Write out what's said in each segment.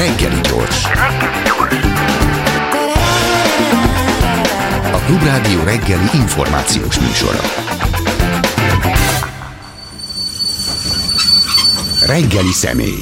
Reggeli gyors. A Klubrádió reggeli információs műsora. Reggeli személy.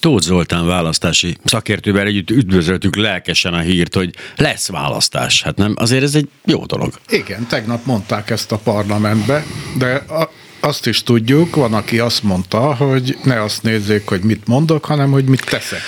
Tóth Zoltán választási szakértővel együtt üdvözöltük lelkesen a hírt, hogy lesz választás. Hát nem, azért ez egy jó dolog. Igen, tegnap mondták ezt a parlamentbe, de a, azt is tudjuk, van, aki azt mondta, hogy ne azt nézzék, hogy mit mondok, hanem hogy mit teszek.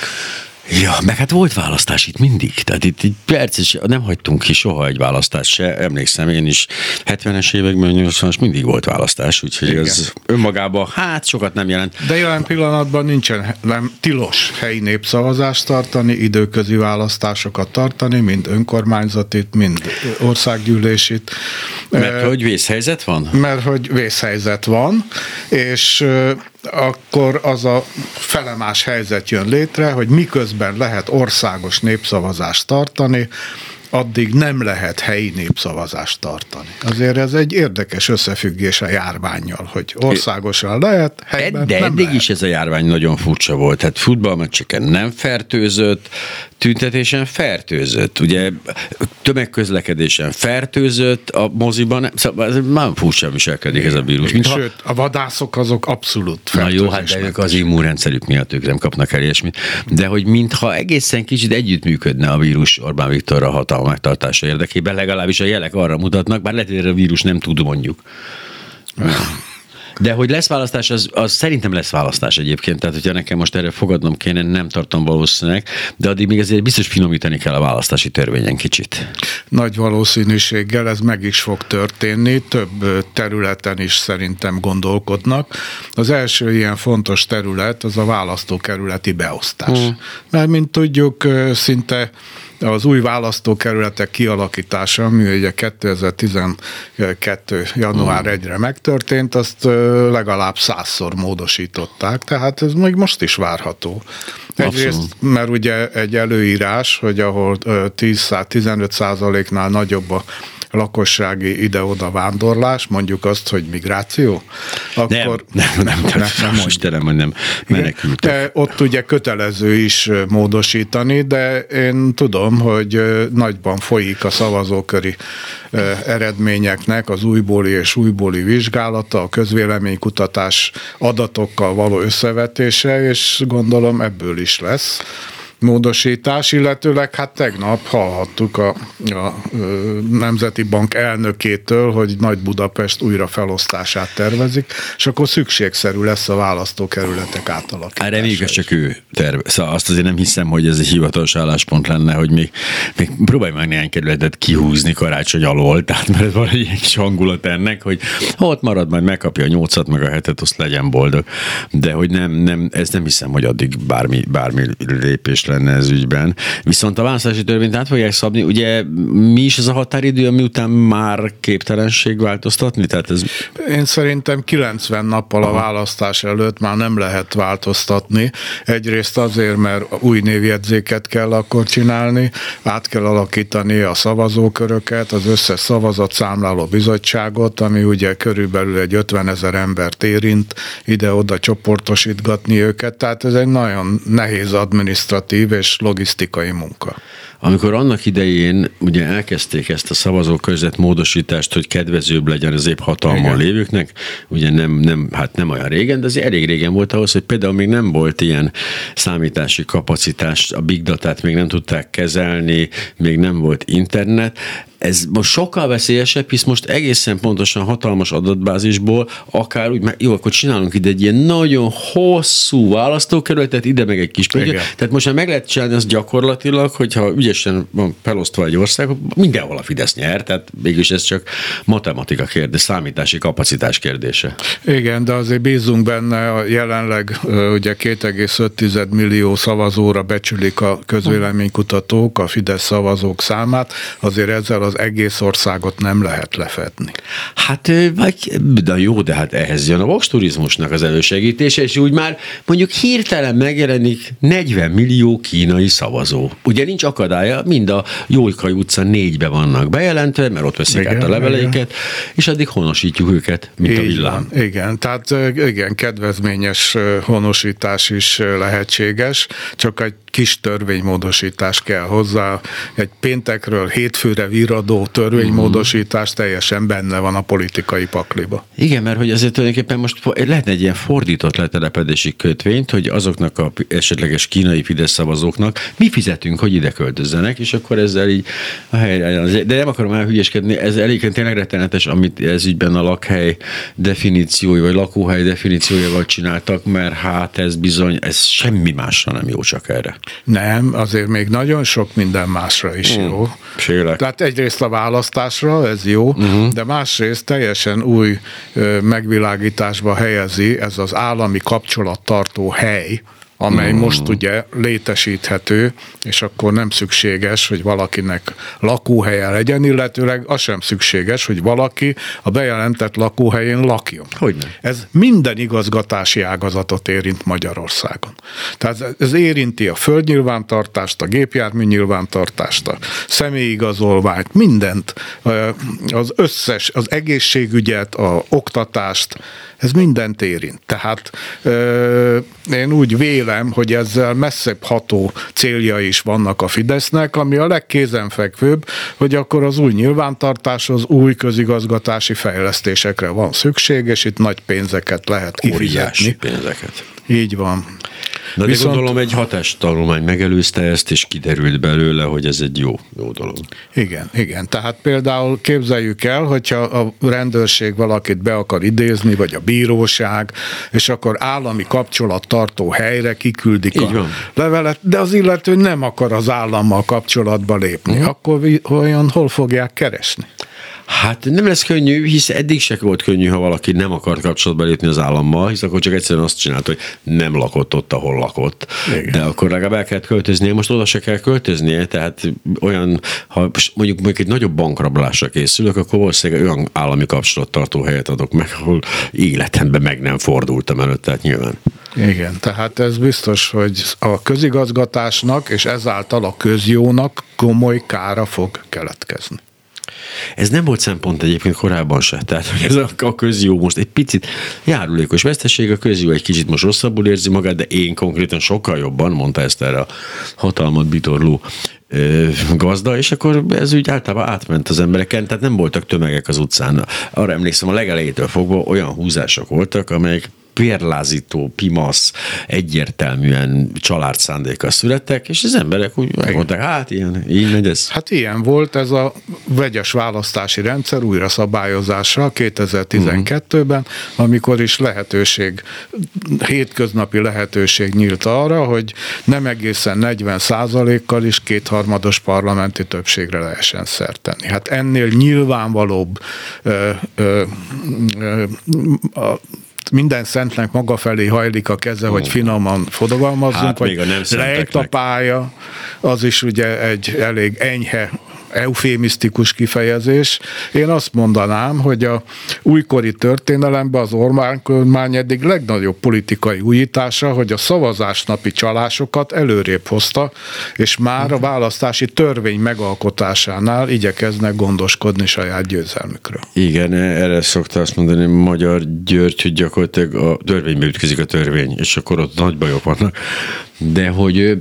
Ja, meg hát volt választás itt mindig. Tehát itt egy perc is nem hagytunk ki soha egy választást se. Emlékszem, én is 70-es években, 80-as mindig volt választás, úgyhogy Igen. ez önmagában hát sokat nem jelent. De jelen pillanatban nincsen nem tilos helyi népszavazást tartani, időközi választásokat tartani, mind önkormányzatit, mind országgyűlésit. Mert hogy vészhelyzet van? Mert hogy vészhelyzet van, és akkor az a felemás helyzet jön létre, hogy miközben lehet országos népszavazást tartani, addig nem lehet helyi népszavazást tartani. Azért ez egy érdekes összefüggés a járványjal, hogy országosan lehet, helyben De nem eddig lehet. is ez a járvány nagyon furcsa volt. Tehát futballmeccseken nem fertőzött, tüntetésen fertőzött, ugye tömegközlekedésen fertőzött, a moziban szóval ez már furcsa viselkedik ez a vírus. Mintha... Sőt, a vadászok azok abszolút Na jó, hát de ők az immunrendszerük miatt ők nem kapnak el ilyesmit. De hogy mintha egészen kicsit együttműködne a vírus Orbán Viktorra hatalma megtartása érdekében, legalábbis a jelek arra mutatnak, bár lehet, hogy a vírus nem tud mondjuk. De hogy lesz választás, az, az szerintem lesz választás egyébként. Tehát, hogyha nekem most erre fogadnom kéne, nem tartom valószínűleg, de addig még azért biztos finomítani kell a választási törvényen kicsit. Nagy valószínűséggel ez meg is fog történni, több területen is szerintem gondolkodnak. Az első ilyen fontos terület az a választókerületi beosztás. Hmm. Mert, mint tudjuk, szinte az új választókerületek kialakítása, ami ugye 2012. január 1-re megtörtént, azt legalább százszor módosították, tehát ez még most is várható. Egyrészt, mert ugye egy előírás, hogy ahol 10-15 százaléknál nagyobb a lakossági ide-oda vándorlás, mondjuk azt, hogy migráció, akkor... Nem, nem, nem, nem, nem Istenem, hogy nem. Menekültek. De ott ugye kötelező is módosítani, de én tudom, hogy nagyban folyik a szavazóköri eredményeknek az újbóli és újbóli vizsgálata, a közvéleménykutatás adatokkal való összevetése, és gondolom ebből is lesz módosítás, illetőleg hát tegnap hallhattuk a, a Nemzeti Bank elnökétől, hogy Nagy Budapest újra felosztását tervezik, és akkor szükségszerű lesz a választókerületek átalakítása. Reméljük, ez csak ő terve. Szóval azt azért nem hiszem, hogy ez egy hivatalos álláspont lenne, hogy még, még próbálj meg néhány kerületet kihúzni karácsony alól, tehát mert van egy kis hangulat ennek, hogy ott marad, majd megkapja a nyolcat, meg a hetet, azt legyen boldog. De hogy nem, nem, ez nem hiszem, hogy addig bármi, bármi lépés lenne ez ügyben. Viszont a választási törvényt át fogják szabni. Ugye mi is ez a határidő, ami után már képtelenség változtatni? Tehát ez... Én szerintem 90 nappal a választás előtt már nem lehet változtatni. Egyrészt azért, mert új névjegyzéket kell akkor csinálni, át kell alakítani a szavazóköröket, az összes szavazatszámláló bizottságot, ami ugye körülbelül egy 50 ezer embert érint, ide-oda csoportosítgatni őket, tehát ez egy nagyon nehéz adminisztratív administratív és logisztikai munka. Amikor annak idején ugye elkezdték ezt a szavazókörzet módosítást, hogy kedvezőbb legyen az épp hatalmon lévőknek, ugye nem, nem, hát nem olyan régen, de azért elég régen volt ahhoz, hogy például még nem volt ilyen számítási kapacitás, a big datát még nem tudták kezelni, még nem volt internet, ez most sokkal veszélyesebb, hisz most egészen pontosan hatalmas adatbázisból, akár úgy, jó, akkor csinálunk ide egy ilyen nagyon hosszú választókerületet, ide meg egy kis pöttyöt. Tehát most már meg lehet csinálni azt gyakorlatilag, hogyha ügyesen van felosztva egy ország, mindenhol a Fidesz nyer, tehát mégis ez csak matematika kérdés, számítási kapacitás kérdése. Igen, de azért bízunk benne, a jelenleg ugye 2,5 millió szavazóra becsülik a közvéleménykutatók a Fidesz szavazók számát, azért ezzel az egész országot nem lehet lefedni. Hát, vagy, de jó, de hát ehhez jön a Vox turizmusnak az elősegítése, és úgy már mondjuk hirtelen megjelenik 40 millió kínai szavazó. Ugye nincs akadálya, mind a Jókai utca négybe vannak bejelentve, mert ott veszik igen, át a leveleiket, igen. és addig honosítjuk őket, mint Így a villám. Igen, tehát igen, kedvezményes honosítás is lehetséges, csak egy kis törvénymódosítás kell hozzá. Egy péntekről hétfőre viradó törvénymódosítás teljesen benne van a politikai pakliba. Igen, mert hogy azért tulajdonképpen most lehetne egy ilyen fordított letelepedési kötvényt, hogy azoknak a esetleges kínai Fidesz szavazóknak mi fizetünk, hogy ide költözzenek, és akkor ezzel így a helyre, de nem akarom elhügyeskedni, ez elég tényleg rettenetes, amit ez ügyben a lakhely definíciója, vagy lakóhely definíciójával csináltak, mert hát ez bizony, ez semmi másra nem jó, csak erre. Nem, azért még nagyon sok minden másra is mm, jó. Félek. Tehát egyrészt a választásra ez jó, uh-huh. de másrészt teljesen új megvilágításba helyezi ez az állami kapcsolattartó hely, amely mm. most ugye létesíthető, és akkor nem szükséges, hogy valakinek lakóhelye legyen, illetőleg az sem szükséges, hogy valaki a bejelentett lakóhelyén lakjon. Hogyne. Ez minden igazgatási ágazatot érint Magyarországon. Tehát ez érinti a földnyilvántartást, a gépjármű nyilvántartást, a személyigazolványt, mindent, az összes, az egészségügyet, a oktatást, ez mindent érint. Tehát én úgy vélem, vélem, hogy ezzel messzebb ható célja is vannak a Fidesznek, ami a legkézenfekvőbb, hogy akkor az új nyilvántartás, az új közigazgatási fejlesztésekre van szükség, és itt nagy pénzeket lehet kifizetni. Óriási pénzeket. Így van. Na de Viszont... gondolom egy hatástanulmány megelőzte ezt, és kiderült belőle, hogy ez egy jó, jó dolog. Igen, igen. Tehát például képzeljük el, hogyha a rendőrség valakit be akar idézni, vagy a bíróság, és akkor állami kapcsolattartó helyre kiküldik Így a van. levelet, de az illető nem akar az állammal kapcsolatba lépni. Uh-huh. Akkor olyan hol fogják keresni? Hát nem lesz könnyű, hisz eddig se volt könnyű, ha valaki nem akart kapcsolatba lépni az állammal, hisz akkor csak egyszerűen azt csinált, hogy nem lakott ott, ahol lakott. Igen. De akkor legalább el kellett költöznie, most oda se kell költöznie, tehát olyan, ha mondjuk, mondjuk egy nagyobb bankrablásra készülök, akkor valószínűleg olyan állami kapcsolattartó helyet adok meg, ahol életemben meg nem fordultam előtt, tehát nyilván. Igen, tehát ez biztos, hogy a közigazgatásnak és ezáltal a közjónak komoly kára fog keletkezni. Ez nem volt szempont egyébként korábban se. Tehát, hogy ez a, a közjó most egy picit járulékos veszteség, a közjó egy kicsit most rosszabbul érzi magát, de én konkrétan sokkal jobban, mondta ezt erre a hatalmat bitorló gazda, és akkor ez úgy általában átment az embereken, tehát nem voltak tömegek az utcán. Arra emlékszem, a legelejétől fogva olyan húzások voltak, amelyek pérlázító, pimasz, egyértelműen család szándéka születtek, és az emberek úgy megmondták, hát ilyen, így megy ez. Hát ilyen volt ez a vegyes választási rendszer újra szabályozása 2012-ben, amikor is lehetőség, hétköznapi lehetőség nyílt arra, hogy nem egészen 40 kal is kétharmados parlamenti többségre lehessen szerteni. Hát ennél nyilvánvalóbb ö, ö, ö, a minden szentnek maga felé hajlik a keze, hogy finoman fodogalmazzunk, hát, hogy lejt a pálya, az is ugye egy elég enyhe eufémisztikus kifejezés. Én azt mondanám, hogy a újkori történelemben az Orbán kormány eddig legnagyobb politikai újítása, hogy a szavazásnapi csalásokat előrébb hozta, és már a választási törvény megalkotásánál igyekeznek gondoskodni saját győzelmükről. Igen, erre szokta azt mondani Magyar György, hogy gyakorlatilag a törvénybe ütközik a törvény, és akkor ott nagy bajok vannak de hogy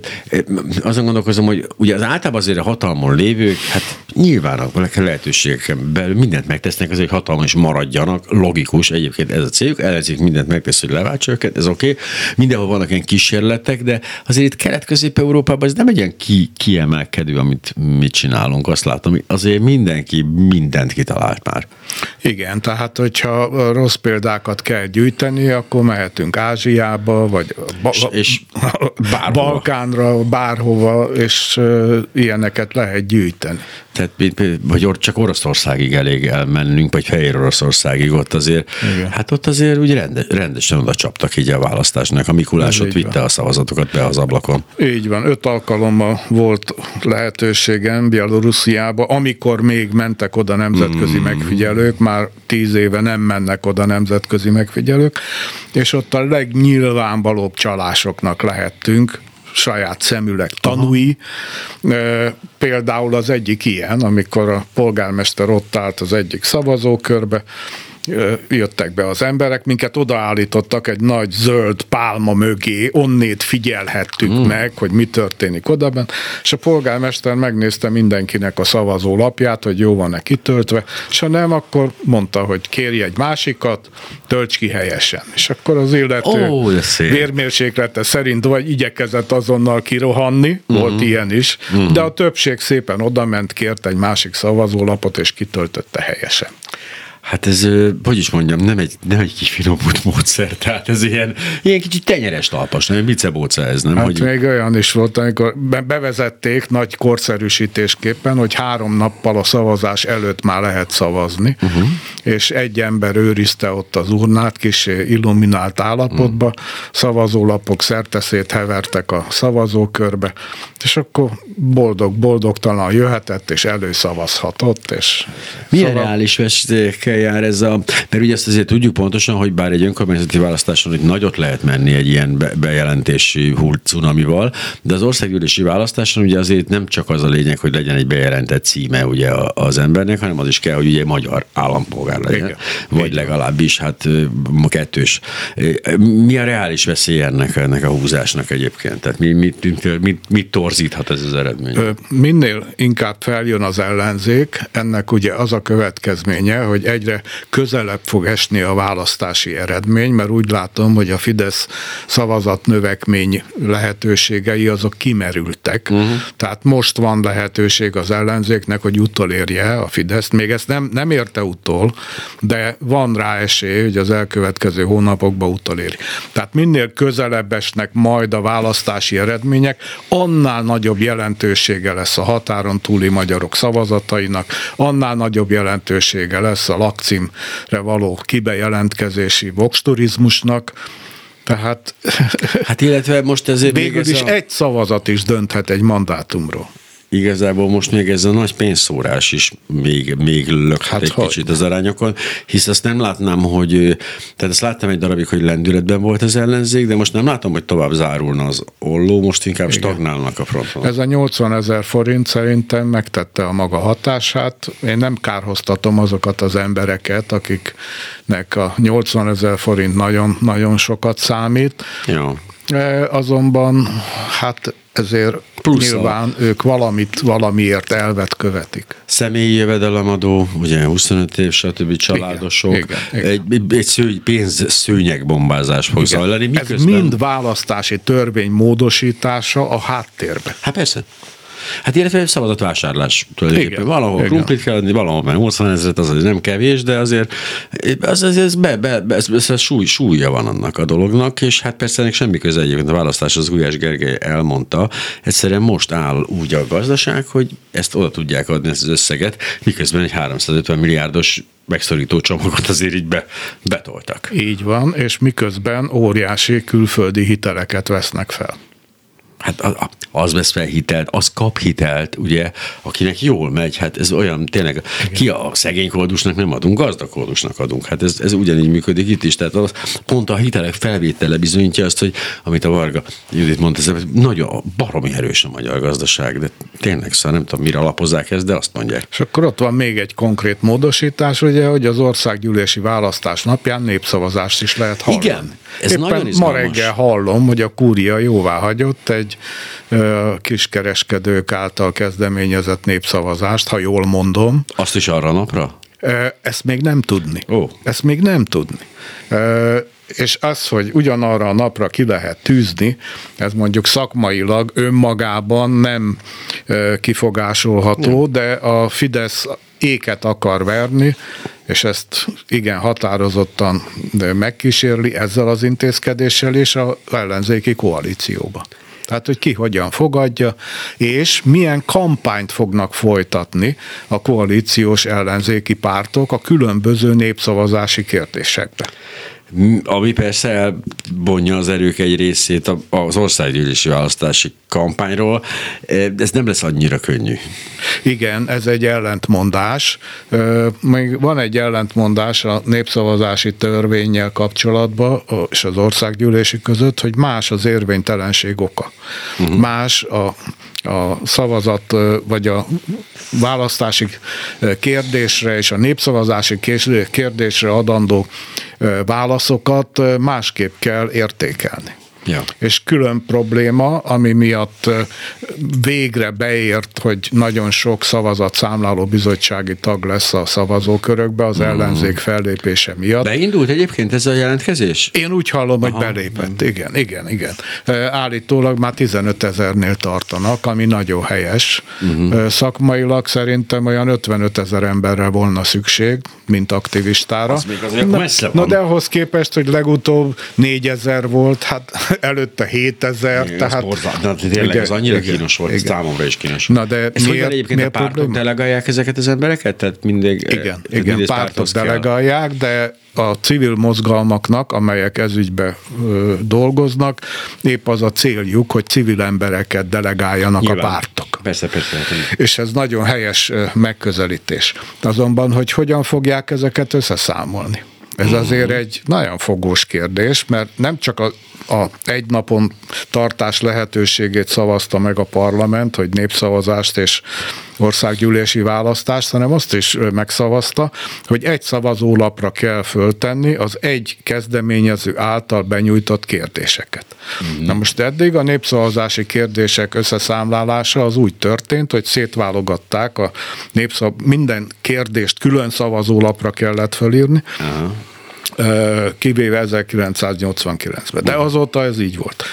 azon gondolkozom, hogy ugye az általában azért a hatalmon lévők, hát nyilván a lehetőségeken belül mindent megtesznek, azért, hogy hatalmon is maradjanak, logikus, egyébként ez a céljuk, ellenzék mindent megtesz, hogy leváltsa őket, ez oké, okay. mindenhol vannak ilyen kísérletek, de azért itt Kelet-Közép-Európában ez nem egy ilyen ki, kiemelkedő, amit mit csinálunk, azt látom, azért mindenki mindent kitalált már. Igen, tehát hogyha rossz példákat kell gyűjteni, akkor mehetünk Ázsiába, vagy ba- és, és bárhova. Balkánra, bárhova, és ilyeneket lehet gyűjteni. Tehát hát vagy csak Oroszországig elég elmennünk, vagy Fehér Oroszországig, ott azért, Igen. hát ott azért úgy rende, rendesen oda csaptak így a választásnak. A Mikulás ott vitte van. a szavazatokat be az ablakon. Így van, öt alkalommal volt lehetőségem Bielorusziába, amikor még mentek oda nemzetközi mm. megfigyelők, már tíz éve nem mennek oda nemzetközi megfigyelők, és ott a legnyilvánvalóbb csalásoknak lehettünk, saját szemüleg tanúi. Aha. Például az egyik ilyen, amikor a polgármester ott állt az egyik szavazókörbe, jöttek be az emberek, minket odaállítottak egy nagy zöld pálma mögé, onnét figyelhettük mm. meg, hogy mi történik odaben, és a polgármester megnézte mindenkinek a szavazó lapját, hogy jó van-e kitöltve, és ha nem, akkor mondta, hogy kérj egy másikat, tölts ki helyesen. És akkor az illető oh, vérmérséklete szerint vagy igyekezett azonnal kirohanni, mm volt ilyen is, mm de a többség szépen odament, kért egy másik szavazólapot, és kitöltötte helyesen. Hát ez, hogy is mondjam, nem egy, nem egy kis finomult módszer, tehát ez ilyen, ilyen kicsit tenyeres talpas, nem bicebóca ez, nem? Hát hogy... még olyan is volt, amikor bevezették nagy korszerűsítésképpen, hogy három nappal a szavazás előtt már lehet szavazni, uh-huh. és egy ember őrizte ott az urnát, kis illuminált állapotba, uh-huh. szavazólapok szerteszét hevertek a szavazókörbe, és akkor boldog-boldogtalan jöhetett, és előszavazhatott, és Milyen szava... reális veszélyekkel jár ez a... Mert ugye ezt azért tudjuk pontosan, hogy bár egy önkormányzati választáson hogy nagyot lehet menni egy ilyen be, bejelentési hult cunamival, de az országgyűlési választáson ugye azért nem csak az a lényeg, hogy legyen egy bejelentett címe ugye az embernek, hanem az is kell, hogy ugye magyar állampolgár legyen. Igen. Vagy legalábbis hát kettős. Mi a reális veszély ennek, ennek a húzásnak egyébként? Tehát mi, mit, mit, mit, torzíthat ez az eredmény? Minél inkább feljön az ellenzék, ennek ugye az a következménye, hogy egyre közelebb fog esni a választási eredmény, mert úgy látom, hogy a Fidesz szavazat növekmény lehetőségei azok kimerültek. Uh-huh. Tehát most van lehetőség az ellenzéknek, hogy utolérje a Fideszt. Még ezt nem, nem érte utol, de van rá esély, hogy az elkövetkező hónapokban utoléri. Tehát minél közelebb esnek majd a választási eredmények, annál nagyobb jelentősége lesz a határon túli magyarok szavazatainak, annál nagyobb jelentősége lesz a lakcímre való kibejelentkezési voksturizmusnak, tehát hát illetve most ezért végül is a... egy szavazat is dönthet egy mandátumról igazából most még ez a nagy pénzszórás is még, még lökhet hát egy hogy? kicsit az arányokon, hisz azt nem látnám, hogy, tehát azt láttam egy darabig, hogy lendületben volt az ellenzék, de most nem látom, hogy tovább zárulna az olló, most inkább Igen. stagnálnak a fronton. Ez a 80 ezer forint szerintem megtette a maga hatását. Én nem kárhoztatom azokat az embereket, akiknek a 80 ezer forint nagyon-nagyon sokat számít. Ja. Azonban hát ezért Plusz nyilván a... ők valamit, valamiért elvet követik. Személyi jövedelemadó, ugye 25 év, stb. családosok, igen, igen, igen. egy, egy szőny, pénz szőnyegbombázás fog igen. zajlani. Miközben... Ez mind választási törvény módosítása a háttérbe. Hát persze. Hát illetve szavazatvásárlás tulajdonképpen. Igen, valahol krumplit kell adni, valahol meg 80 ezeret, az nem kevés, de azért az, az, ez, be, be, ez, ez, ez súly, súlya van annak a dolognak, és hát persze ennek semmi köze egyébként a választás, az Gulyás Gergely elmondta, egyszerűen most áll úgy a gazdaság, hogy ezt oda tudják adni ezt az összeget, miközben egy 350 milliárdos megszorító csomagot azért így be, betoltak. Így van, és miközben óriási külföldi hiteleket vesznek fel hát az vesz fel hitelt, az kap hitelt, ugye, akinek jól megy, hát ez olyan tényleg, Igen. ki a szegény koldusnak nem adunk, gazdag koldusnak adunk, hát ez, ez ugyanígy működik itt is, tehát az, pont a hitelek felvétele bizonyítja azt, hogy amit a Varga Judit mondta, ez nagyon baromi erős a magyar gazdaság, de tényleg szóval nem tudom, mire alapozzák ezt, de azt mondják. És akkor ott van még egy konkrét módosítás, ugye, hogy az országgyűlési választás napján népszavazást is lehet hallani. Igen, ez Éppen nagyon ma reggel hallom, hogy a kúria jóvá hagyott egy ö, kiskereskedők által kezdeményezett népszavazást, ha jól mondom. Azt is arra napra? Ezt még nem tudni. Ó. Ezt még nem tudni. És az, hogy ugyanarra a napra ki lehet tűzni, ez mondjuk szakmailag önmagában nem kifogásolható, de a Fidesz éket akar verni, és ezt igen határozottan megkísérli ezzel az intézkedéssel és a ellenzéki koalícióba. Tehát, hogy ki hogyan fogadja, és milyen kampányt fognak folytatni a koalíciós ellenzéki pártok a különböző népszavazási kérdésekbe ami persze elbonja az erők egy részét az országgyűlési választási kampányról, de ez nem lesz annyira könnyű. Igen, ez egy ellentmondás. Még van egy ellentmondás a népszavazási törvényel kapcsolatban és az országgyűlési között, hogy más az érvénytelenség oka. Uh-huh. Más a a szavazat vagy a választási kérdésre és a népszavazási kérdésre adandó válaszokat másképp kell értékelni. Ja. És külön probléma, ami miatt végre beért, hogy nagyon sok szavazat számláló bizottsági tag lesz a szavazókörökbe az mm. ellenzék fellépése miatt. Beindult egyébként ez a jelentkezés? Én úgy hallom, Aha. hogy belépett. Igen, igen, igen. Állítólag már 15 ezernél tartanak, ami nagyon helyes. Uh-huh. Szakmailag szerintem olyan 55 ezer emberre volna szükség, mint aktivistára. Az még azért na, messze van. Na de ahhoz képest, hogy legutóbb 4000 volt, hát előtte 7000, igen, tehát... Borzal, de tényleg ez annyira igen, kínos volt, igen. számomra is kínos. Na de ez miért, egyébként miért a pártok probléma? delegálják ezeket az embereket? Tehát mindig, igen, igen pártok delegálják, de a civil mozgalmaknak, amelyek ezügybe ö, dolgoznak, épp az a céljuk, hogy civil embereket delegáljanak Nyilván. a pártok. Persze, persze. És ez nagyon helyes megközelítés. Azonban, hogy hogyan fogják ezeket összeszámolni? Ez azért egy nagyon fogós kérdés, mert nem csak a a egy napon tartás lehetőségét szavazta meg a parlament, hogy népszavazást és országgyűlési választást, hanem azt is megszavazta, hogy egy szavazólapra kell föltenni az egy kezdeményező által benyújtott kérdéseket. Mm-hmm. Na most eddig a népszavazási kérdések összeszámlálása az úgy történt, hogy szétválogatták a népszav, minden kérdést külön szavazólapra kellett fölírni, uh-huh kivéve 1989-ben. De azóta ez így volt.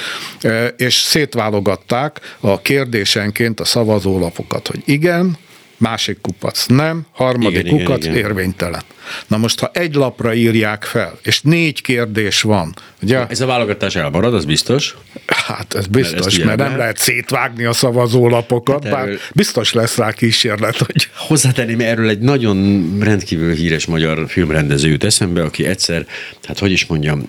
És szétválogatták a kérdésenként a szavazólapokat, hogy igen, másik kupac nem, harmadik igen, kupac igen, igen. érvénytelen. Na most, ha egy lapra írják fel, és négy kérdés van, ugye? Ez a válogatás elmarad, az biztos? Hát ez biztos, mert, mert nem lehet szétvágni a szavazólapokat, hát bár erről... biztos lesz rá kísérlet, hogy... Hozzátenném erről egy nagyon rendkívül híres magyar filmrendező jut eszembe, aki egyszer, hát hogy is mondjam,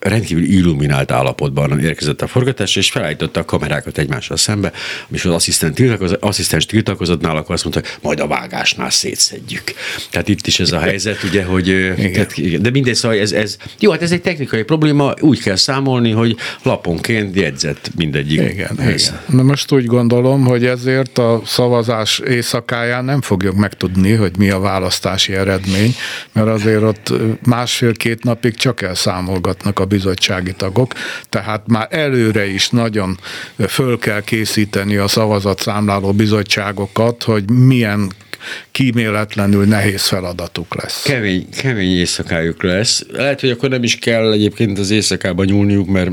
rendkívül illuminált állapotban érkezett a forgatás, és felállította a kamerákat egymással szembe, és az asszisztent tiltakozott, asszisztens tiltakozott nála, akkor azt mondta, hogy majd a vágásnál szétszedjük. Tehát itt is ez a helyzet, ugye, hogy igen. Tehát, de mindegy, szóval ez, ez, jó, hát ez egy technikai probléma, úgy kell számolni, hogy laponként jegyzett mindegyik. Igen, igen. Na most úgy gondolom, hogy ezért a szavazás éjszakáján nem fogjuk megtudni, hogy mi a választási eredmény, mert azért ott másfél-két napig csak elszámolgatnak a bizottsági tagok, tehát már előre is nagyon föl kell készíteni a szavazatszámláló bizottságokat, hogy milyen kíméletlenül nehéz feladatuk lesz. Kemény, kemény éjszakájuk lesz. Lehet, hogy akkor nem is kell egyébként az éjszakába nyúlniuk, mert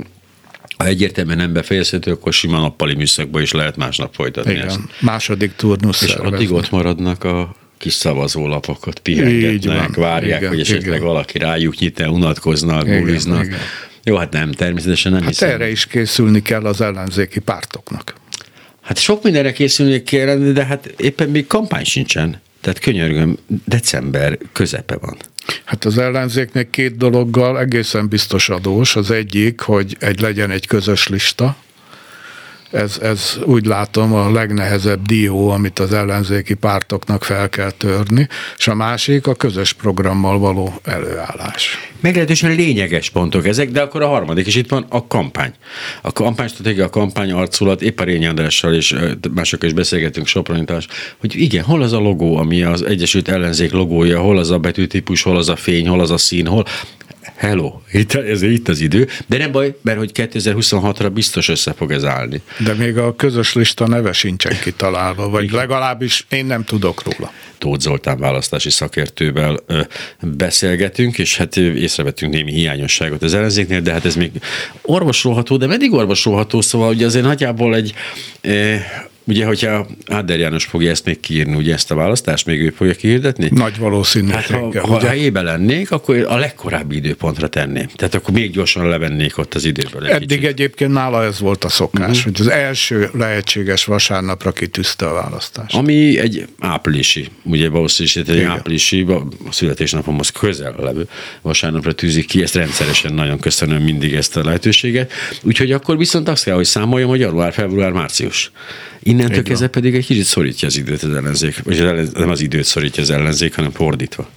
ha egyértelműen nem befejezhető, akkor sima nappali műszakban is lehet másnap folytatni Igen, ezt. második turnusz És szervezni. addig ott maradnak a kis szavazólapokat pihengetnek, várják, igen, hogy esetleg igen. valaki rájuk nyit unatkoznak, buliznak. Jó, hát nem, természetesen nem hát hiszem. erre is készülni kell az ellenzéki pártoknak. Hát sok mindenre készülni kell, de hát éppen még kampány sincsen. Tehát könyörgöm, december közepe van. Hát az ellenzéknek két dologgal egészen biztos adós. Az egyik, hogy egy legyen egy közös lista, ez, ez úgy látom a legnehezebb dió, amit az ellenzéki pártoknak fel kell törni, és a másik a közös programmal való előállás. Meglehetősen lényeges pontok ezek, de akkor a harmadik, és itt van a kampány. A kampánystratégia, a kampány arculat, épp a Rényi Andrással és másokkal is beszélgetünk Sopronitás, hogy igen, hol az a logó, ami az Egyesült Ellenzék logója, hol az a betűtípus, hol az a fény, hol az a szín, hol hello, itt, ez itt az idő, de nem baj, mert hogy 2026-ra biztos össze fog ez állni. De még a közös lista neve sincsen kitalálva, vagy legalábbis én nem tudok róla. Tóth Zoltán választási szakértővel beszélgetünk, és hát észrevettünk némi hiányosságot az ellenzéknél, de hát ez még orvosolható, de meddig orvosolható, szóval ugye azért nagyjából egy Ugye, hogyha Áder János fogja ezt még kiírni, ugye ezt a választást még ő fogja kihirdetni? Nagy valószínűséggel. Hát, ha, ha ébe lennék, akkor a legkorábbi időpontra tenném. Tehát akkor még gyorsan levennék ott az időből. Egy Eddig kicsit. egyébként nála ez volt a szokás, uh-huh. hogy az első lehetséges vasárnapra kitűzte a választást. Ami egy áprilisi, ugye valószínűleg egy Igen. áprilisi, a születésnapomhoz közel levő vasárnapra tűzik ki, ezt rendszeresen nagyon köszönöm mindig ezt a lehetőséget. Úgyhogy akkor viszont azt kell, hogy számoljam, hogy január, február, március. Innentől kezdve pedig egy kicsit szorítja az időt az ellenzék, vagy nem az időt szorítja az ellenzék, hanem fordítva.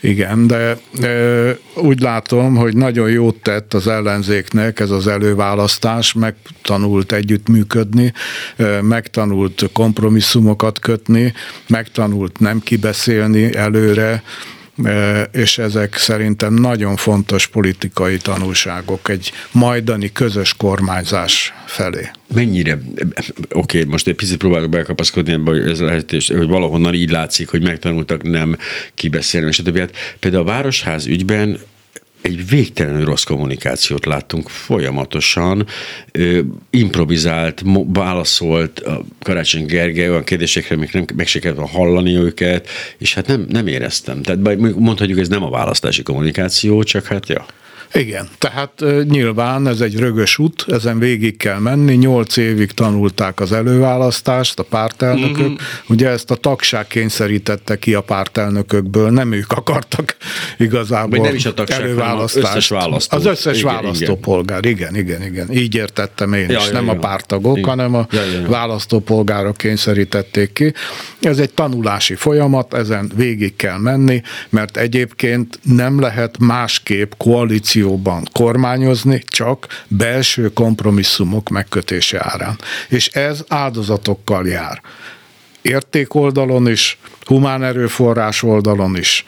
Igen, de e, úgy látom, hogy nagyon jót tett az ellenzéknek ez az előválasztás, megtanult együttműködni, e, megtanult kompromisszumokat kötni, megtanult nem kibeszélni előre, és ezek szerintem nagyon fontos politikai tanulságok egy majdani közös kormányzás felé. Mennyire, oké, okay, most egy picit próbálok bekapaszkodni ebbe, hogy ez lehet, hogy valahonnan így látszik, hogy megtanultak nem kibeszélni, és a többi. Hát például a Városház ügyben egy végtelenül rossz kommunikációt láttunk folyamatosan, ö, improvizált, válaszolt a Karácsony Gergely olyan kérdésekre, amik nem, meg se kellett hallani őket, és hát nem, nem éreztem. Tehát mondhatjuk, ez nem a választási kommunikáció, csak hát ja. Igen, tehát nyilván ez egy rögös út, ezen végig kell menni, nyolc évig tanulták az előválasztást a pártelnökök, mm-hmm. ugye ezt a tagság kényszerítette ki a pártelnökökből, nem ők akartak igazából Vagy nem is a tagság, előválasztást. Az összes választó. Az összes igen, választópolgár, igen, igen, igen. Így értettem én ja, is, ja, nem ja. a pártagok, igen. hanem a ja, ja, ja. választópolgárok kényszerítették ki. Ez egy tanulási folyamat, ezen végig kell menni, mert egyébként nem lehet másképp koalíció koalícióban kormányozni, csak belső kompromisszumok megkötése árán. És ez áldozatokkal jár. Értékoldalon is, humán erőforrás oldalon is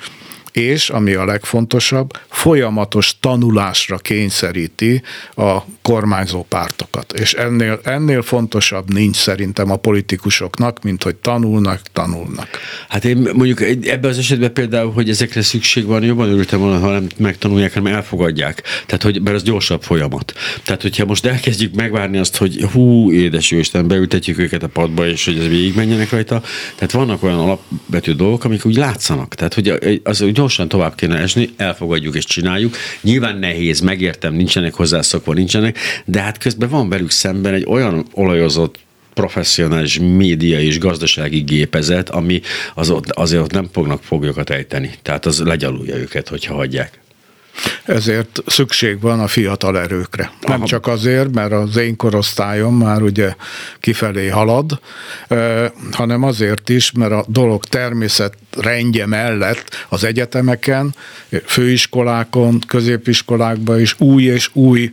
és, ami a legfontosabb, folyamatos tanulásra kényszeríti a kormányzó pártokat. És ennél, ennél fontosabb nincs szerintem a politikusoknak, mint hogy tanulnak, tanulnak. Hát én mondjuk ebben az esetben például, hogy ezekre szükség van, jobban örültem volna, ha nem megtanulják, hanem elfogadják. Tehát, hogy, mert az gyorsabb folyamat. Tehát, hogyha most elkezdjük megvárni azt, hogy hú, édes Isten, beültetjük őket a padba, és hogy ez végigmenjenek rajta. Tehát vannak olyan alapvető dolgok, amik úgy látszanak. Tehát, hogy az úgy gyorsan tovább kéne esni, elfogadjuk és csináljuk. Nyilván nehéz, megértem, nincsenek hozzászokva, nincsenek, de hát közben van velük szemben egy olyan olajozott professzionális média és gazdasági gépezet, ami az ott, azért ott nem fognak foglyokat ejteni. Tehát az legyalulja őket, hogyha hagyják. Ezért szükség van a fiatal erőkre. Nem Aha. csak azért, mert az én korosztályom már ugye kifelé halad, hanem azért is, mert a dolog természet rendje mellett az egyetemeken, főiskolákon, középiskolákban is új és új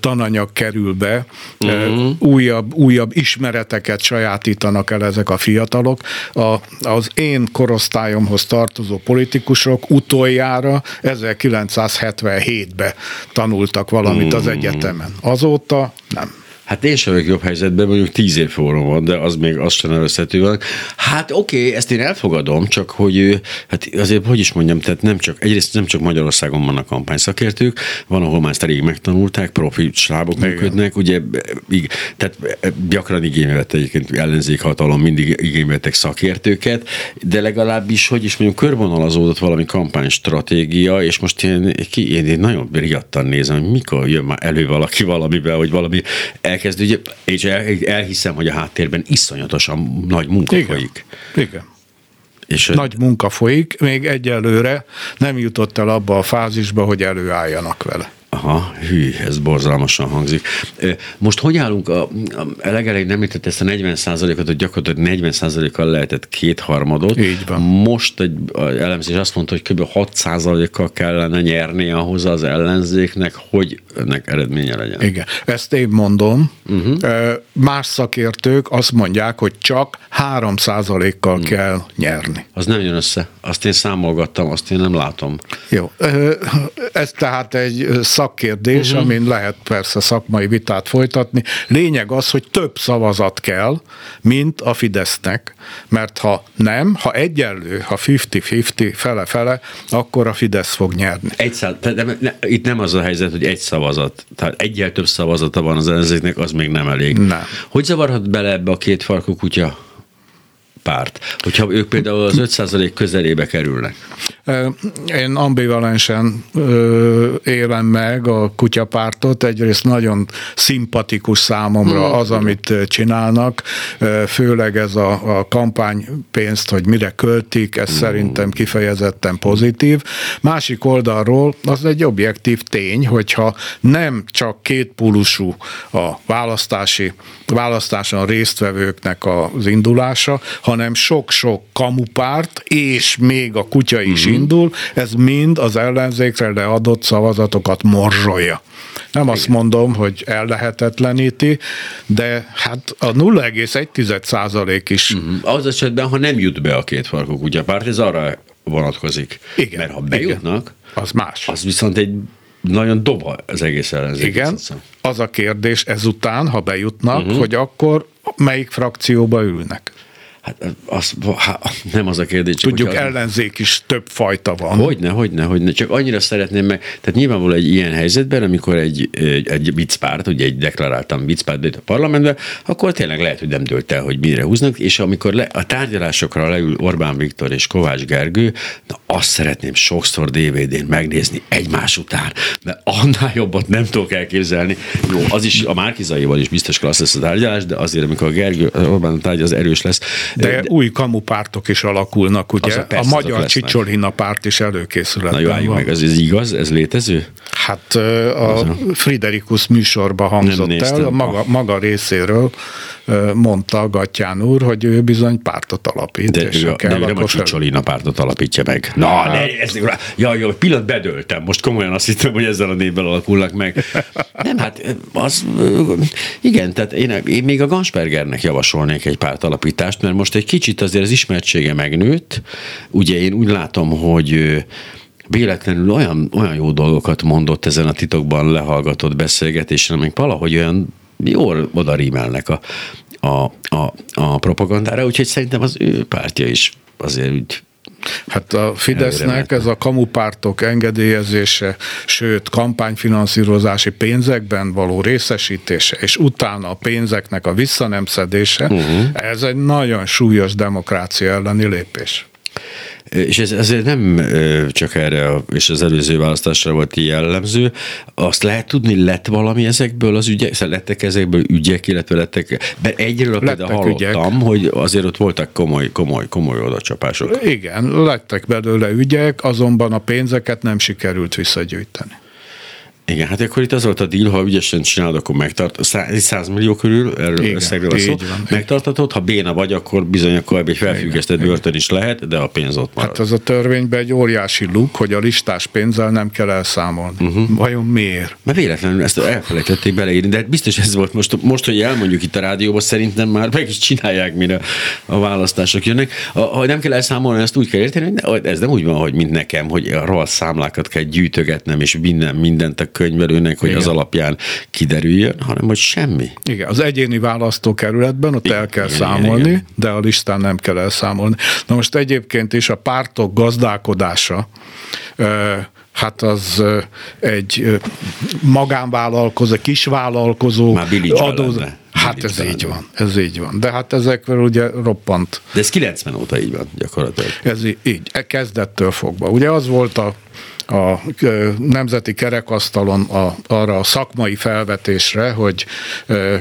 tananyag kerül be, uh-huh. újabb, újabb ismereteket sajátítanak el ezek a fiatalok. A, az én korosztályomhoz tartozó politikusok utoljára 1977-ben tanultak valamit az egyetemen. Azóta nem. Hát én sem vagyok jobb helyzetben, mondjuk tíz év forró van, de az még azt sem nevezhető van. Hát oké, okay, ezt én elfogadom, csak hogy hát azért, hogy is mondjam, tehát nem csak, egyrészt nem csak Magyarországon vannak kampányszakértők, van, ahol már ezt elég megtanulták, profi stábok Igen. működnek, ugye, tehát gyakran igénybe vett egyébként ellenzék hatalom, mindig igénybe vettek szakértőket, de legalábbis, hogy is mondjuk körvonalazódott valami kampánystratégia, és most én, én, én nagyon riadtan nézem, hogy mikor jön már elő valaki valamivel, hogy valami el elkezd, ugye, és el, elhiszem, hogy a háttérben iszonyatosan nagy munka Igen. folyik. Igen. És nagy munka folyik, még egyelőre nem jutott el abba a fázisba, hogy előálljanak vele. Aha, hű, ez borzalmasan hangzik. Most hogy állunk? A, a legelején nem említett ezt a 40 ot hogy gyakorlatilag 40 kal lehetett kétharmadot. Így van. Most egy elemzés azt mondta, hogy kb. 6 kal kellene nyerni ahhoz az ellenzéknek, hogy ennek eredménye legyen. Igen, ezt én mondom. Uh-huh. Más szakértők azt mondják, hogy csak 3 kal uh-huh. kell nyerni. Az nem jön össze. Azt én számolgattam, azt én nem látom. Jó. Ez tehát egy szakkérdés, uh-huh. amin lehet persze szakmai vitát folytatni. Lényeg az, hogy több szavazat kell, mint a Fidesznek, mert ha nem, ha egyenlő, ha 50-50, fele-fele, akkor a Fidesz fog nyerni. Egy szá- de, de, ne, itt nem az a helyzet, hogy egy szavazat szavazat, tehát egyel több szavazata van az ellenzéknek, az még nem elég. Nem. Hogy zavarhat bele ebbe a két farkú kutya párt, hogyha ők például az 5% közelébe kerülnek? Én ambivalensen élem meg a kutyapártot. Egyrészt nagyon szimpatikus számomra hmm. az, amit csinálnak, főleg ez a, a kampánypénzt, hogy mire költik, ez hmm. szerintem kifejezetten pozitív. Másik oldalról az egy objektív tény, hogyha nem csak kétpólusú a választási, választáson résztvevőknek az indulása, hanem sok-sok kamupárt, és még a kutya is uh-huh. indul, ez mind az ellenzékre leadott szavazatokat morzsolja. Nem azt mondom, hogy ellehetetleníti, de hát a 0,1 százalék is. Uh-huh. Az esetben, ha nem jut be a két farkú kutyapárt, ez arra vonatkozik. Igen. Mert ha bejutnak, igen. az más. Az viszont egy nagyon doba az egész ellenzék. Igen, az a kérdés ezután, ha bejutnak, uh-huh. hogy akkor melyik frakcióba ülnek. Hát az, hát, nem az a kérdés. Tudjuk, hogyha, ellenzék is több fajta van. Hogyne, hogyne, hogyne. Csak annyira szeretném meg, tehát nyilvánvalóan egy ilyen helyzetben, amikor egy, egy, egy viccpárt, ugye egy deklaráltam viccpárt a parlamentbe, akkor tényleg lehet, hogy nem dőlt el, hogy mire húznak, és amikor le, a tárgyalásokra leül Orbán Viktor és Kovács Gergő, na azt szeretném sokszor DVD-n megnézni egymás után, mert annál jobbat nem tudok elképzelni. Jó, az is a Márkizaival is biztos klassz lesz a tárgyalás, de azért, amikor a Gergő, Orbán tárgy az erős lesz, de, de új kamupártok is alakulnak, ugye? A, persze, a magyar Csicsolina párt is előkészületben Na jó, meg, ez, ez igaz? Ez létező? Hát a Friderikus műsorba hangzott el, a maga, maga részéről mondta Gatyán úr, hogy ő bizony pártot alapít. De, és ő, kell, de ő nem a Csicsolina pártot alapítja meg. Na, hát. ne, ez, ja, jó, pillanat bedöltem. Most komolyan azt hittem, hogy ezzel a névvel alakulnak meg. Nem, hát az, igen, tehát én, én még a Ganspergernek javasolnék egy párt alapítást, mert most egy kicsit azért az ismertsége megnőtt. Ugye én úgy látom, hogy véletlenül olyan, olyan jó dolgokat mondott ezen a titokban lehallgatott beszélgetésen, amik valahogy olyan jól oda rímelnek a, a, a, a propagandára, úgyhogy szerintem az ő pártja is azért úgy Hát a Fidesznek ez a kamupártok engedélyezése, sőt kampányfinanszírozási pénzekben való részesítése, és utána a pénzeknek a visszanemszedése, uh-huh. ez egy nagyon súlyos demokrácia elleni lépés. És ez ezért nem csak erre és az előző választásra volt jellemző. Azt lehet tudni, lett valami ezekből az ügyek, szóval lettek ezekből ügyek, illetve lettek, mert egyről például hallottam, ügyek. hogy azért ott voltak komoly, komoly, komoly odacsapások. Igen, lettek belőle ügyek, azonban a pénzeket nem sikerült visszagyűjteni. Igen, hát akkor itt az volt a deal, ha ügyesen csinálod, akkor megtart, 100 millió körül, erről Igen, összegről szó, van, megtartatod, ha béna vagy, akkor bizony akkor egy felfüggesztett börtön is lehet, de a pénz ott marad. Hát az a törvényben egy óriási luk, hogy a listás pénzzel nem kell elszámolni. Uh-huh. Vajon miért? Mert véletlenül ezt elfelejtették beleírni, de hát biztos ez volt most, most, hogy elmondjuk itt a rádióban, szerintem már meg is csinálják, mire a választások jönnek. Ha nem kell elszámolni, ezt úgy kell érteni, hogy ez nem úgy van, hogy mint nekem, hogy a rossz számlákat kell gyűjtögetnem, és minden, mindent a könyvelőnek, hogy Igen. az alapján kiderüljön, hanem hogy semmi. Igen, az egyéni választókerületben ott Igen, el kell Igen, számolni, Igen. de a listán nem kell elszámolni. Na most egyébként is a pártok gazdálkodása hát az egy magánvállalkozó, kisvállalkozó Már adó. Hát ez így van, ez így van. De hát ezekről ugye roppant. De ez 90 óta így van gyakorlatilag. Ez így, e kezdettől fogva. Ugye az volt a a nemzeti kerekasztalon a, arra a szakmai felvetésre, hogy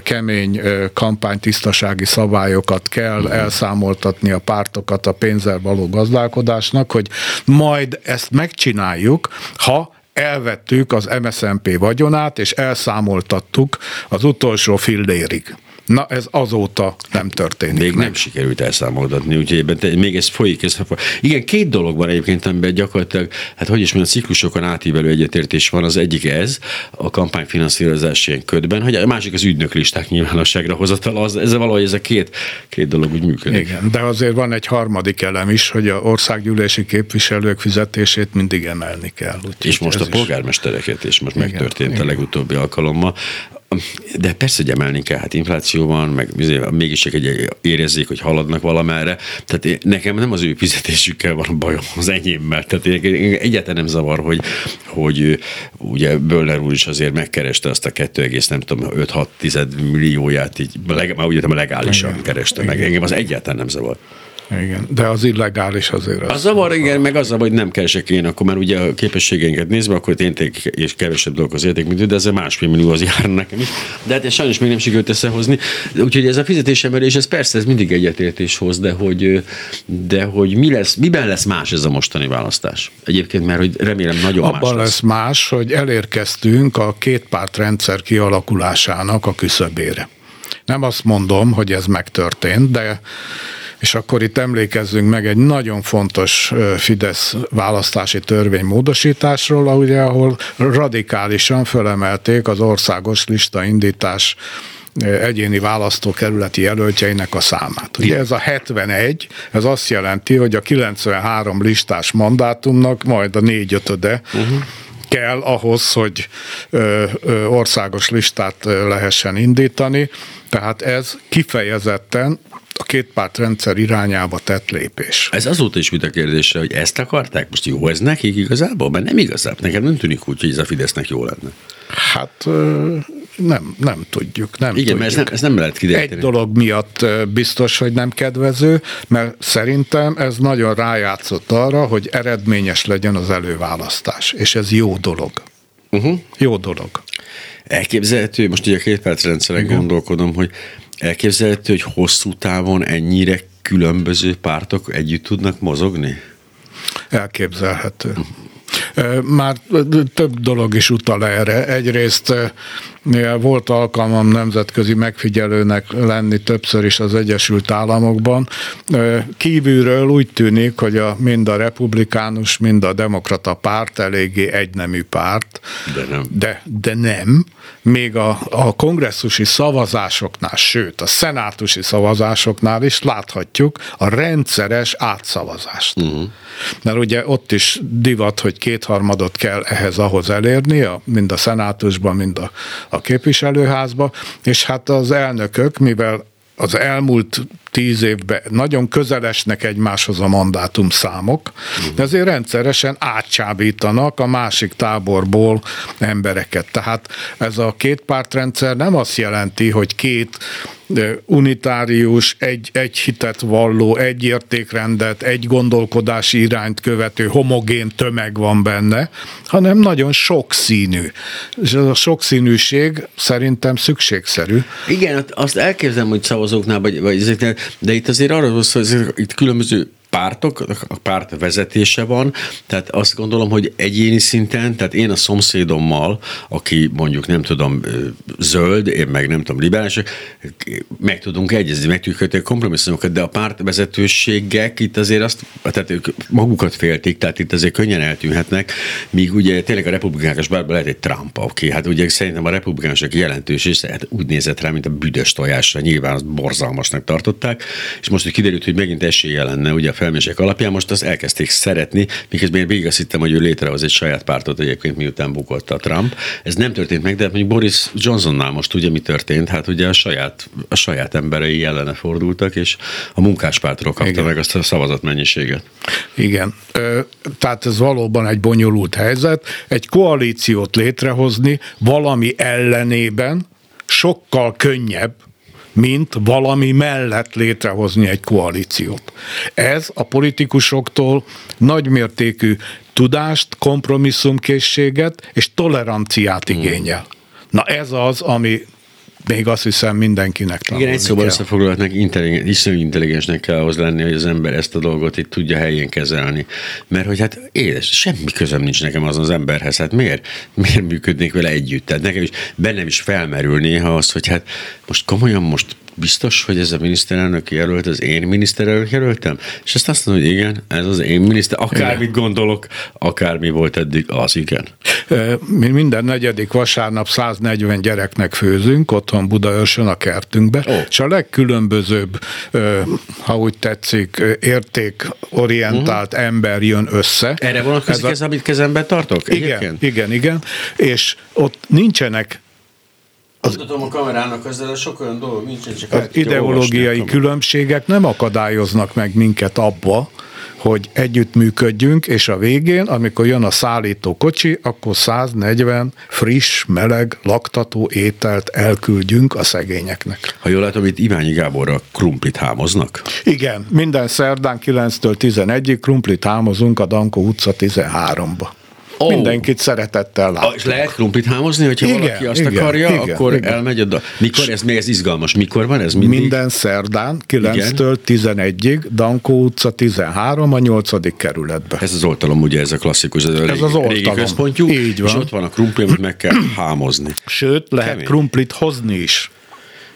kemény kampánytisztasági szabályokat kell mhm. elszámoltatni a pártokat a pénzzel való gazdálkodásnak, hogy majd ezt megcsináljuk, ha elvettük az MSZNP vagyonát, és elszámoltattuk az utolsó fillérig. Na ez azóta nem történik. Még meg. nem sikerült elszámoltatni, úgyhogy ebben még ez folyik. Ez, igen, két dolog van egyébként, amiben gyakorlatilag, hát hogy is mondjam, ciklusokon átívelő egyetértés van. Az egyik ez, a kampányfinanszírozás ilyen ködben, hogy a másik az ügynöklisták nyilvánosságra hozatal. Az, ez valahogy ez a két, két dolog úgy működik. Igen, de azért van egy harmadik elem is, hogy a országgyűlési képviselők fizetését mindig emelni kell. Úgy és most a polgármestereket, és most igen, megtörtént igen. a legutóbbi alkalommal de persze, hogy emelni kell, hát infláció van, meg mégis csak egy érezzék, hogy haladnak valamerre. Tehát nekem nem az ő fizetésükkel van a bajom, az enyémmel. Tehát egyáltalán nem zavar, hogy, hogy ugye Böller úr is azért megkereste azt a 2, nem tudom, 5-6 millióját, így, már úgy legálisan Igen. kereste meg. Engem az egyáltalán nem zavar. Igen, de az illegális azért. Az, az zavar, igen, meg az, hogy nem keresek én, akkor már ugye a képességeinket nézve, akkor tényleg és kevesebb dolgok az érték, mint ő, de ezzel másfél millió az jár nekem is. De hát ez sajnos még nem sikerült összehozni. Úgyhogy ez a fizetésemelés, ez persze ez mindig egyetértés hoz, de hogy, de hogy mi lesz, miben lesz más ez a mostani választás? Egyébként, mert hogy remélem nagyon Abban más lesz. lesz más, hogy elérkeztünk a két rendszer kialakulásának a küszöbére. Nem azt mondom, hogy ez megtörtént, de és akkor itt emlékezzünk meg egy nagyon fontos Fidesz választási törvény módosításról, ugye, ahol radikálisan fölemelték az országos lista indítás egyéni választókerületi jelöltjeinek a számát. Ugye ez a 71, ez azt jelenti, hogy a 93 listás mandátumnak majd a négy ötöde uh-huh kell ahhoz, hogy országos listát lehessen indítani. Tehát ez kifejezetten a két pártrendszer irányába tett lépés. Ez azóta is vita kérdése, hogy ezt akarták? Most jó ez nekik igazából? Mert nem igazából. Nekem nem tűnik úgy, hogy ez a Fidesznek jó lenne. Hát nem, nem tudjuk. Nem Igen, tudjuk. mert ez nem, ez nem lehet kideríteni. Egy dolog miatt biztos, hogy nem kedvező, mert szerintem ez nagyon rájátszott arra, hogy eredményes legyen az előválasztás. És ez jó dolog. Uh-huh. Jó dolog. Elképzelhető, most ugye a két perc rendszeren gondolkodom, hogy Elképzelhető, hogy hosszú távon ennyire különböző pártok együtt tudnak mozogni? Elképzelhető. Már több dolog is utal erre. Egyrészt volt alkalmam nemzetközi megfigyelőnek lenni többször is az Egyesült Államokban. Kívülről úgy tűnik, hogy a, mind a republikánus, mind a demokrata párt eléggé egynemű párt. De nem. De, de nem. Még a, a kongresszusi szavazásoknál, sőt a szenátusi szavazásoknál is láthatjuk a rendszeres átszavazást. Uh-huh. Mert ugye ott is divat, hogy kétharmadot kell ehhez ahhoz elérni, a, mind a szenátusban, mind a, a képviselőházba, és hát az elnökök, mivel az elmúlt tíz évben nagyon közelesnek egymáshoz a mandátum számok, de azért rendszeresen átcsábítanak a másik táborból embereket. Tehát ez a két pártrendszer nem azt jelenti, hogy két unitárius, egy, egy hitet valló, egy értékrendet, egy gondolkodási irányt követő homogén tömeg van benne, hanem nagyon sokszínű. És ez a sokszínűség szerintem szükségszerű. Igen, azt elképzelem, hogy szavazóknál, vagy, vagy de itt azért arra van hogy itt különböző pártok, a párt vezetése van, tehát azt gondolom, hogy egyéni szinten, tehát én a szomszédommal, aki mondjuk nem tudom zöld, én meg nem tudom liberális, meg tudunk egyezni, meg tudjuk kötni kompromisszumokat, de a párt vezetőségek itt azért azt, tehát ők magukat félték, tehát itt azért könnyen eltűnhetnek, míg ugye tényleg a republikánus bárban lehet egy Trump, oké, hát ugye szerintem a republikánusok jelentős és hát úgy nézett rá, mint a büdös tojásra, nyilván azt borzalmasnak tartották, és most, hogy kiderült, hogy megint esélye lenne ugye a felmések alapján most azt elkezdték szeretni, miközben én végig azt hittem, hogy ő létrehoz egy saját pártot egyébként, miután bukott a Trump. Ez nem történt meg, de hát mondjuk Boris Johnsonnál most ugye mi történt? Hát ugye a saját, a saját emberei ellene fordultak, és a munkáspártról kapta Igen. meg azt a szavazatmennyiséget. Igen, tehát ez valóban egy bonyolult helyzet. Egy koalíciót létrehozni valami ellenében sokkal könnyebb, mint valami mellett létrehozni egy koalíciót. Ez a politikusoktól nagymértékű tudást, kompromisszumkészséget és toleranciát igényel. Na ez az, ami még azt hiszem mindenkinek Igen, egy szóval összefoglalhatnak, intelligens, iszonyú intelligensnek kell ahhoz lenni, hogy az ember ezt a dolgot itt tudja helyén kezelni. Mert hogy hát édes, semmi közöm nincs nekem az az emberhez, hát miért, miért működnék vele együtt? Tehát nekem is bennem is felmerül néha az, hogy hát most komolyan most biztos, hogy ez a miniszterelnök jelölt, az én miniszterelnök jelöltem? És ezt azt mondom, hogy igen, ez az én miniszter, akármit gondolok, akármi volt eddig, az igen. Mi minden negyedik vasárnap 140 gyereknek főzünk, otthon Budaörsön a kertünkbe, oh. és a legkülönbözőbb, ha úgy tetszik, értékorientált uh-huh. ember jön össze. Erre vonatkozik ez, a... ez, amit kezemben tartok? Igen, igen, igen, és ott nincsenek az, Tudom, a kamerának ezzel sok olyan dolog nincsen, csak az ideológiai különbségek nem akadályoznak meg minket abba, hogy együttműködjünk, és a végén, amikor jön a szállító kocsi, akkor 140 friss, meleg, laktató ételt elküldjünk a szegényeknek. Ha jól látom, itt Iványi Gáborra krumplit hámoznak? Igen, minden szerdán 9-től 11-ig krumplit hámozunk a Dankó utca 13-ba. Oh. Mindenkit szeretettel látunk. És lehet krumplit hámozni, hogyha igen, valaki azt igen, akarja, igen, akkor igen. elmegy oda. Mikor ez még ez izgalmas? Mikor van ez mindig? Minden szerdán, 9-től 11-ig, Dankó utca 13, a 8. kerületbe. Ez az oltalom, ugye ez a klasszikus, ez, a régi, ez az oltalom. régi központjú, Így van. és ott van a krumpli, amit meg kell hámozni. Sőt, lehet Kemény. krumplit hozni is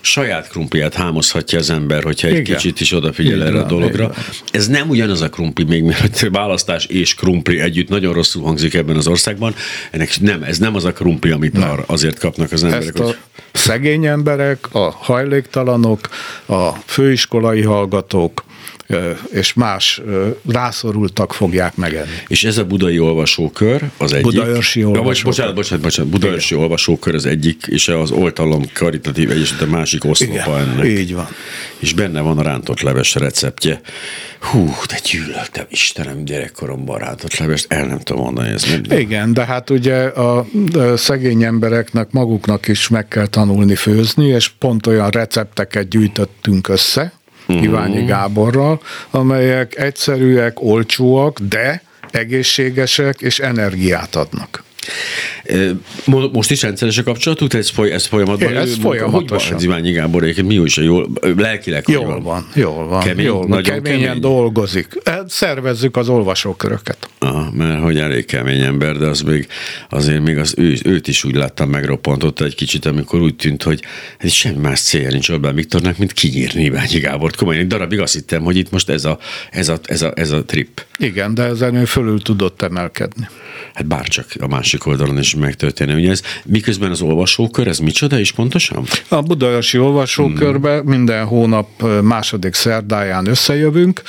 saját krumpliát hámozhatja az ember, hogyha egy Igen. kicsit is odafigyel Igen, erre a dologra. Igen. Ez nem ugyanaz a krumpli, még mert választás és krumpli együtt nagyon rosszul hangzik ebben az országban. Ennek nem, ez nem az a krumpli, amit nem. azért kapnak az emberek. Ezt hogy... a szegény emberek, a hajléktalanok, a főiskolai hallgatók, és más rászorultak fogják megenni. És ez a budai olvasókör az egyik. Budaörsi olvasókör. Ja, bocsánat, bocsánat, bocsánat, Budaörsi olvasókör az egyik, és az Oltalom Karitatív Egyesület a másik oszlopa ennek. Így van. És benne van a rántott leves receptje. Hú, de gyűlöltem, Istenem, gyerekkoromban rántott levest, el nem tudom mondani. Ez nem... Igen, de hát ugye a szegény embereknek maguknak is meg kell tanulni főzni, és pont olyan recepteket gyűjtöttünk össze, uh-huh. Iványi Gáborral, amelyek egyszerűek, olcsóak, de egészségesek és energiát adnak. Most is rendszeres a kapcsolatuk, ez, foly, ez folyamatban? Ez folyamatosan. Hogy van Gábor, mi is jól, lelkileg jól van? van? Jól van, kemény, jól van. Keményen kemény. dolgozik. Hát szervezzük az olvasóköröket. Ah, mert hogy elég kemény ember, de az még azért még az ő, őt is úgy láttam megroppantotta egy kicsit, amikor úgy tűnt, hogy ez semmi más célja nincs Orbán Viktornak, mint kinyírni Iványi Gábort. Komolyan egy darabig azt hittem, hogy itt most ez a, ez a, ez a, ez a trip. Igen, de ezen ő fölül tudott emelkedni hát bárcsak a másik oldalon is megtörténne. Ugye ez miközben az olvasókör, ez micsoda is pontosan? A Budaörsi olvasókörbe hmm. minden hónap második szerdáján összejövünk,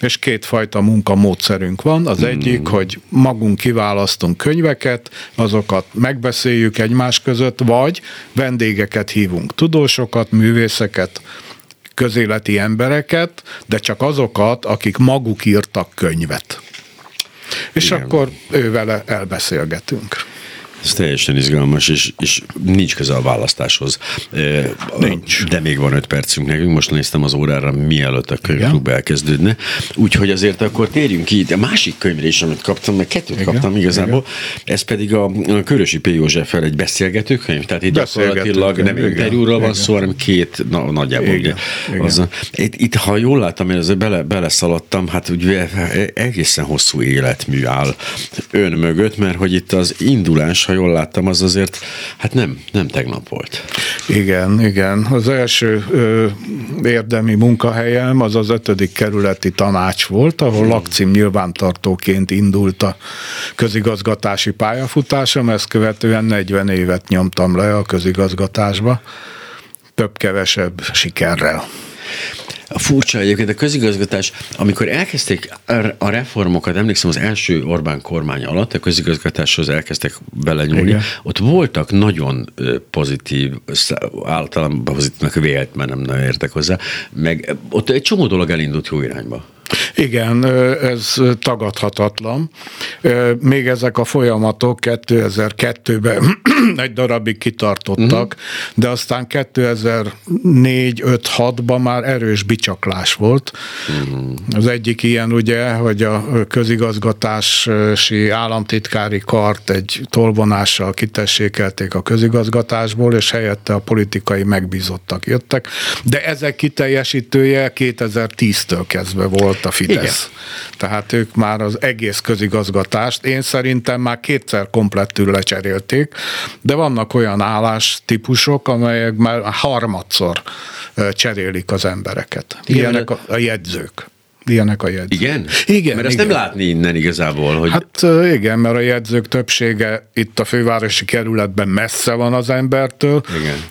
és kétfajta munkamódszerünk van. Az hmm. egyik, hogy magunk kiválasztunk könyveket, azokat megbeszéljük egymás között, vagy vendégeket hívunk, tudósokat, művészeket, közéleti embereket, de csak azokat, akik maguk írtak könyvet és Igen. akkor ővele elbeszélgetünk. Ez teljesen izgalmas, és, és nincs köze a választáshoz. Nincs. De még van öt percünk nekünk, most néztem az órára, mielőtt a könyvklub elkezdődne. Úgyhogy azért akkor térjünk ki. A másik könyvre is, amit kaptam, mert kettőt Igen. kaptam igazából, Igen. ez pedig a, Körösi P. Józseffel egy beszélgetőkönyv, tehát itt gyakorlatilag nem interjúról van szó, hanem két, na, nagyjából Igen. Az, itt, itt, ha jól láttam, én azért bele, beleszaladtam, hát ugye egészen hosszú életmű áll ön mögött, mert hogy itt az indulás, ha jól láttam, az azért hát nem, nem tegnap volt. Igen, igen. Az első ö, érdemi munkahelyem az az ötödik kerületi tanács volt, ahol hmm. lakcím nyilvántartóként indult a közigazgatási pályafutásom, ezt követően 40 évet nyomtam le a közigazgatásba, több-kevesebb sikerrel. Furcsa egyébként a közigazgatás, amikor elkezdték a reformokat, emlékszem az első Orbán kormány alatt, a közigazgatáshoz elkezdtek belenyúlni, Igen. ott voltak nagyon pozitív, általában pozitívnak vélt, mert nem nagyon értek hozzá, meg ott egy csomó dolog elindult jó irányba. Igen, ez tagadhatatlan. Még ezek a folyamatok 2002-ben egy darabig kitartottak, uh-huh. de aztán 2004-5-6-ban már erős bicsaklás volt. Uh-huh. Az egyik ilyen ugye, hogy a közigazgatási államtitkári kart egy tolvonással kitessékelték a közigazgatásból, és helyette a politikai megbízottak jöttek, de ezek kiteljesítője 2010-től kezdve volt a Fidesz. Igen. Tehát ők már az egész közigazgatást, én szerintem már kétszer komplettül lecserélték, de vannak olyan állástípusok, amelyek már harmadszor cserélik az embereket. Ilyenek a, a jegyzők ilyenek a jegyzők. Igen? Igen. Mert ezt igen. nem látni innen igazából, hogy... Hát igen, mert a jegyzők többsége itt a fővárosi kerületben messze van az embertől.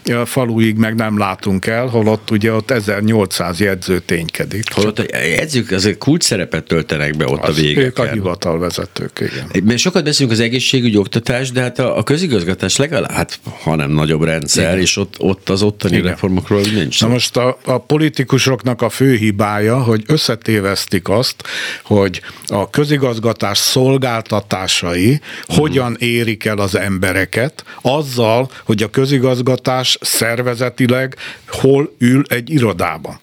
Igen. A faluig meg nem látunk el, holott ugye ott 1800 jegyző ténykedik. Holott a jegyzők azért kult szerepet töltenek be ott Az, a ők a végeken. hivatalvezetők, igen. Mert sokat beszélünk az egészségügy, oktatás, de hát a, a közigazgatás legalább, hát ha nem nagyobb rendszer, Igen. és ott, ott az ottani Igen. reformokról nincs Na most a, a politikusoknak a fő hibája, hogy összetévesztik azt, hogy a közigazgatás szolgáltatásai hogyan érik el az embereket, azzal, hogy a közigazgatás szervezetileg hol ül egy irodában.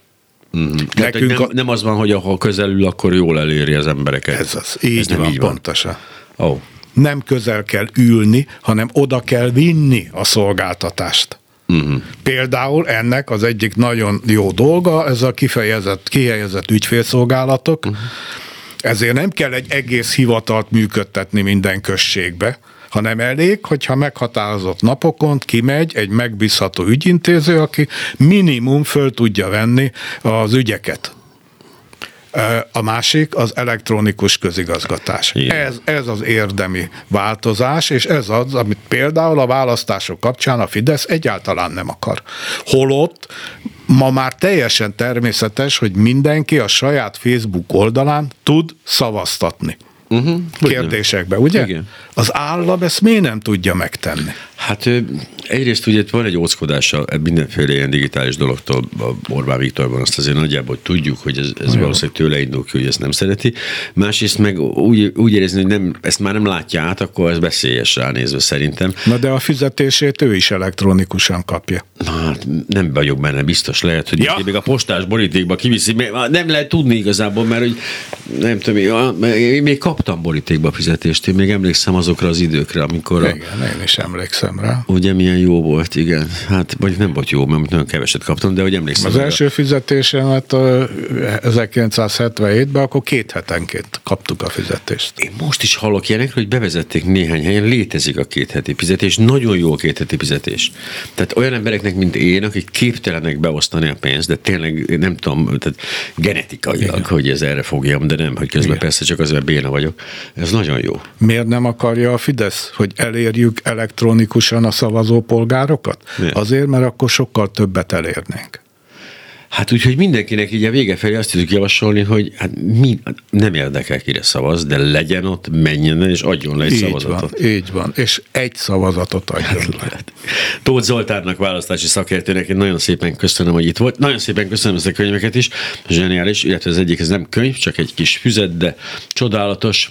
Hogy Nekünk nem, a- nem az van, hogy ha közelül, akkor jól eléri az embereket. Ez az. Így Ez nem van, így van. pontosan. Oh. Nem közel kell ülni, hanem oda kell vinni a szolgáltatást. Uh-huh. Például ennek az egyik nagyon jó dolga, ez a kifejezett, kihelyezett ügyfélszolgálatok. Uh-huh. Ezért nem kell egy egész hivatalt működtetni minden községbe, hanem elég, hogyha meghatározott napokon kimegy egy megbízható ügyintéző, aki minimum föl tudja venni az ügyeket. A másik az elektronikus közigazgatás. Igen. Ez, ez az érdemi változás, és ez az, amit például a választások kapcsán a Fidesz egyáltalán nem akar. Holott ma már teljesen természetes, hogy mindenki a saját Facebook oldalán tud szavaztatni. Uh-huh. Kérdésekbe, ugye? Igen. Az állam ezt miért nem tudja megtenni? Hát egyrészt ugye itt van egy óckodása mindenféle ilyen digitális dologtól a Orbán Viktorban, azt azért nagyjából tudjuk, hogy ez, ez valószínűleg tőle indul ki, hogy ezt nem szereti. Másrészt meg úgy, úgy érezni, hogy nem, ezt már nem látja át, akkor ez veszélyes ránézve szerintem. Na de a fizetését ő is elektronikusan kapja. Na, hát nem vagyok benne biztos, lehet, hogy Ja. még a postás borítékba kiviszi, nem lehet tudni igazából, mert hogy nem tudom, én- még kaptam borítékba fizetést, én még emlékszem azokra az időkre, amikor a, Igen, én is emlékszem rá. Ugye milyen jó volt, igen. Hát vagy nem volt jó, mert nagyon keveset kaptam, de hogy emlékszem. Az első fizetésemet ö, 1977-ben, akkor két hetenként kaptuk a fizetést. Én most is hallok ilyenekről, hogy bevezették néhány helyen, létezik a két heti fizetés, nagyon jó a két heti fizetés. Tehát olyan embereknek, mint én, akik képtelenek beosztani a pénzt, de tényleg nem tudom, tehát genetikailag, Igen. hogy ez erre fogjam, de nem, hogy közben Igen. Persze csak azért béna vagyok. Ez nagyon jó. Miért nem akarja a Fidesz, hogy elérjük elektronikusan a szavazópolgárokat? Miért? Azért, mert akkor sokkal többet elérnénk. Hát úgyhogy mindenkinek így a vége felé azt tudjuk javasolni, hogy hát mi, nem érdekel, kire szavaz, de legyen ott, menjen el, és adjon le egy Így van, szavazatot. így van. És egy szavazatot adjon le. Tóth Zoltánnak, választási szakértőnek én nagyon szépen köszönöm, hogy itt volt. Nagyon szépen köszönöm ezt a könyveket is. Zseniális, illetve az egyik ez nem könyv, csak egy kis füzet, de csodálatos.